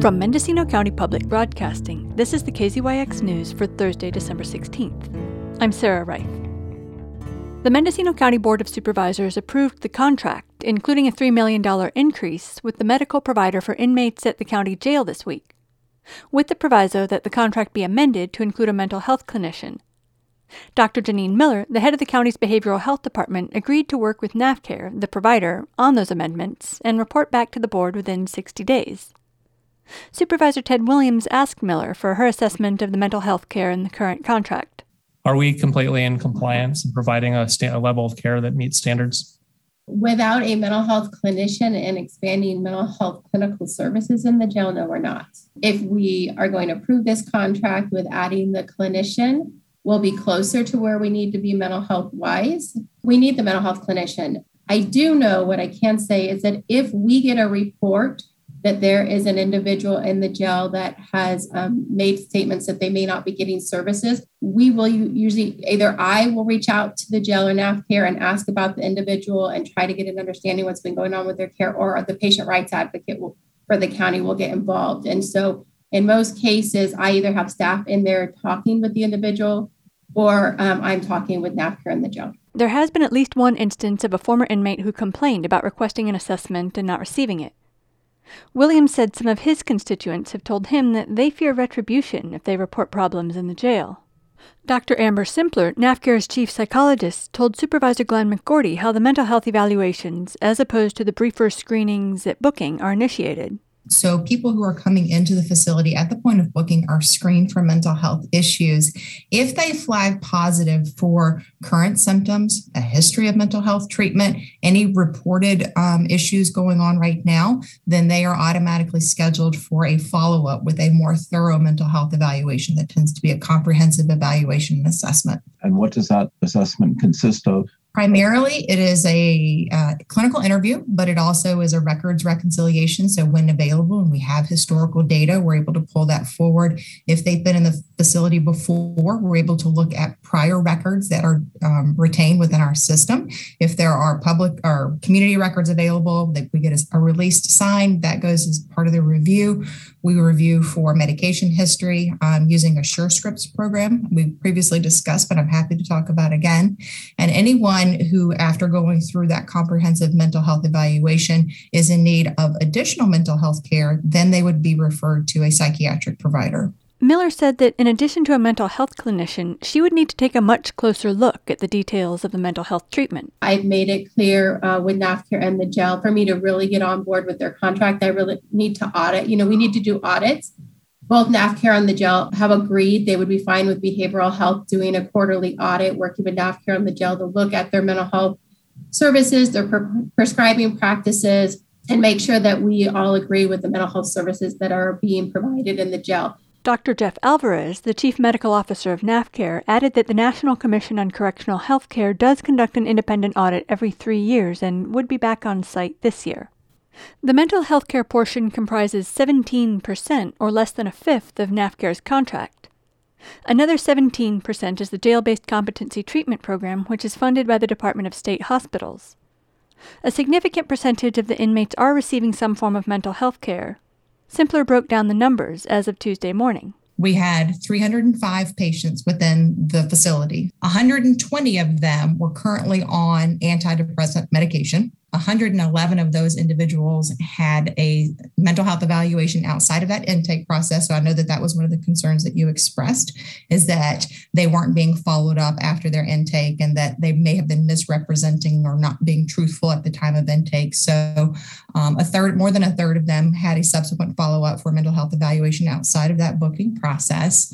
From Mendocino County Public Broadcasting, this is the KZYX News for Thursday, December 16th. I'm Sarah Reith. The Mendocino County Board of Supervisors approved the contract, including a $3 million increase, with the medical provider for inmates at the county jail this week, with the proviso that the contract be amended to include a mental health clinician. Dr. Jenine Miller, the head of the county's behavioral health department, agreed to work with NaphCare, the provider, on those amendments and report back to the board within 60 days. Supervisor Ted Williams asked Miller for her assessment of the mental health care in the current contract. Are we completely in compliance and providing a, sta- a level of care that meets standards? Without a mental health clinician and expanding mental health clinical services in the jail, no, we're not. If we are going to approve this contract with adding the clinician, we'll be closer to where we need to be mental health wise. We need the mental health clinician. I do know what I can say is that if we get a report that there is an individual in the jail that has um, made statements that they may not be getting services, we will usually either I will reach out to the jail or NaphCare and ask about the individual and try to get an understanding what's been going on with their care, or the patient rights advocate will, for the county will get involved. And so, in most cases, I either have staff in there talking with the individual, or um, I'm talking with NaphCare in the jail. There has been at least one instance of a former inmate who complained about requesting an assessment and not receiving it. Williams said some of his constituents have told him that they fear retribution if they report problems in the jail. Dr. Amber Simpler, NaphCare's chief psychologist, told Supervisor Glenn McGourty how the mental health evaluations, as opposed to the briefer screenings at booking, are initiated. So, people who are coming into the facility at the point of booking are screened for mental health issues. If they flag positive for current symptoms, a history of mental health treatment, any reported um, issues going on right now, then they are automatically scheduled for a follow up with a more thorough mental health evaluation that tends to be a comprehensive evaluation and assessment. And what does that assessment consist of? Primarily, it is a uh, clinical interview, but it also is a records reconciliation. So, when available and we have historical data, we're able to pull that forward. If they've been in the facility before, we're able to look at prior records that are um, retained within our system. If there are public or community records available, that we get a, a released sign that goes as part of the review. We review for medication history um, using a SureScripts program we previously discussed, but I'm happy to talk about again. And anyone who, after going through that comprehensive mental health evaluation, is in need of additional mental health care, then they would be referred to a psychiatric provider. Miller said that in addition to a mental health clinician, she would need to take a much closer look at the details of the mental health treatment. I've made it clear uh, with NaphCare and the jail for me to really get on board with their contract. I really need to audit. You know, we need to do audits both NaphCare and the jail have agreed they would be fine with behavioral health doing a quarterly audit, working with NaphCare and the jail to look at their mental health services, their pre- prescribing practices, and make sure that we all agree with the mental health services that are being provided in the jail. Dr. Jeff Alvarez, the chief medical officer of NaphCare, added that the National Commission on Correctional Health Care does conduct an independent audit every three years and would be back on site this year. The mental health care portion comprises 17%, or less than a fifth, of NaphCare's contract. Another 17% is the jail based competency treatment program, which is funded by the Department of State Hospitals. A significant percentage of the inmates are receiving some form of mental health care. Simpler broke down the numbers as of Tuesday morning. We had 305 patients within the facility. 120 of them were currently on antidepressant medication. 111 of those individuals had a mental health evaluation outside of that intake process. So I know that that was one of the concerns that you expressed is that they weren't being followed up after their intake and that they may have been misrepresenting or not being truthful at the time of intake. So um, a third, more than a third of them had a subsequent follow up for mental health evaluation outside of that booking process.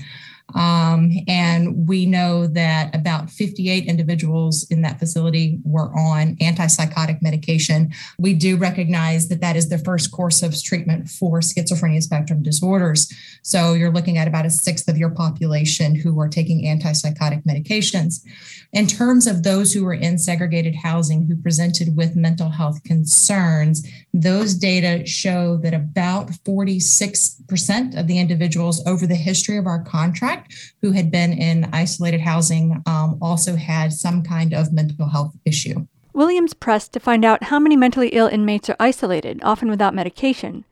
Um, and we know that about 58 individuals in that facility were on antipsychotic medication. We do recognize that that is the first course of treatment for schizophrenia spectrum disorders. So you're looking at about a sixth of your population who are taking antipsychotic medications. In terms of those who were in segregated housing who presented with mental health concerns, those data show that about 46% of the individuals over the history of our contract who had been in isolated housing um, also had some kind of mental health issue. Williams pressed to find out how many mentally ill inmates are isolated, often without medication.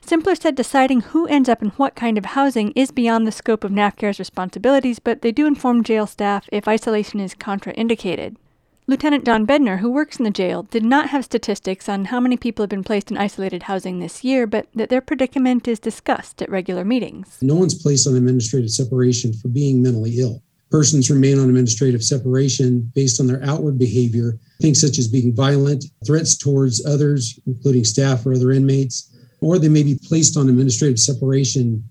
Simpler said deciding who ends up in what kind of housing is beyond the scope of NaphCare's responsibilities, but they do inform jail staff if isolation is contraindicated. Lieutenant John Bedner, who works in the jail, did not have statistics on how many people have been placed in isolated housing this year, but that their predicament is discussed at regular meetings. No one's placed on administrative separation for being mentally ill. Persons remain on administrative separation based on their outward behavior, things such as being violent, threats towards others, including staff or other inmates, or they may be placed on administrative separation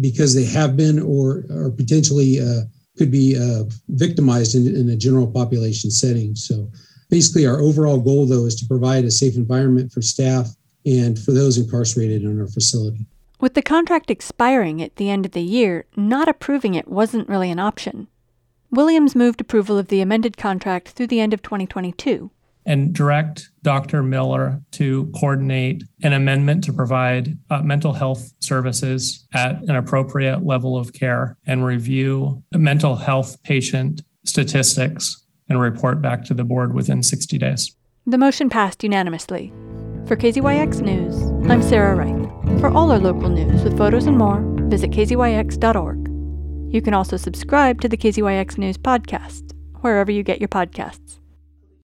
because they have been or are potentially uh, could be uh, victimized in, in a general population setting. So basically, our overall goal, though, is to provide a safe environment for staff and for those incarcerated in our facility. With the contract expiring at the end of the year, not approving it wasn't really an option. Williams moved approval of the amended contract through the end of 2022 and direct Dr. Miller to coordinate an amendment to provide uh, mental health services at an appropriate level of care and review mental health patient statistics and report back to the board within 60 days. The motion passed unanimously. For KZYX News, I'm Sarah Reith. For all our local news with photos and more, visit kzyx.org. You can also subscribe to the KZYX News podcast, wherever you get your podcasts.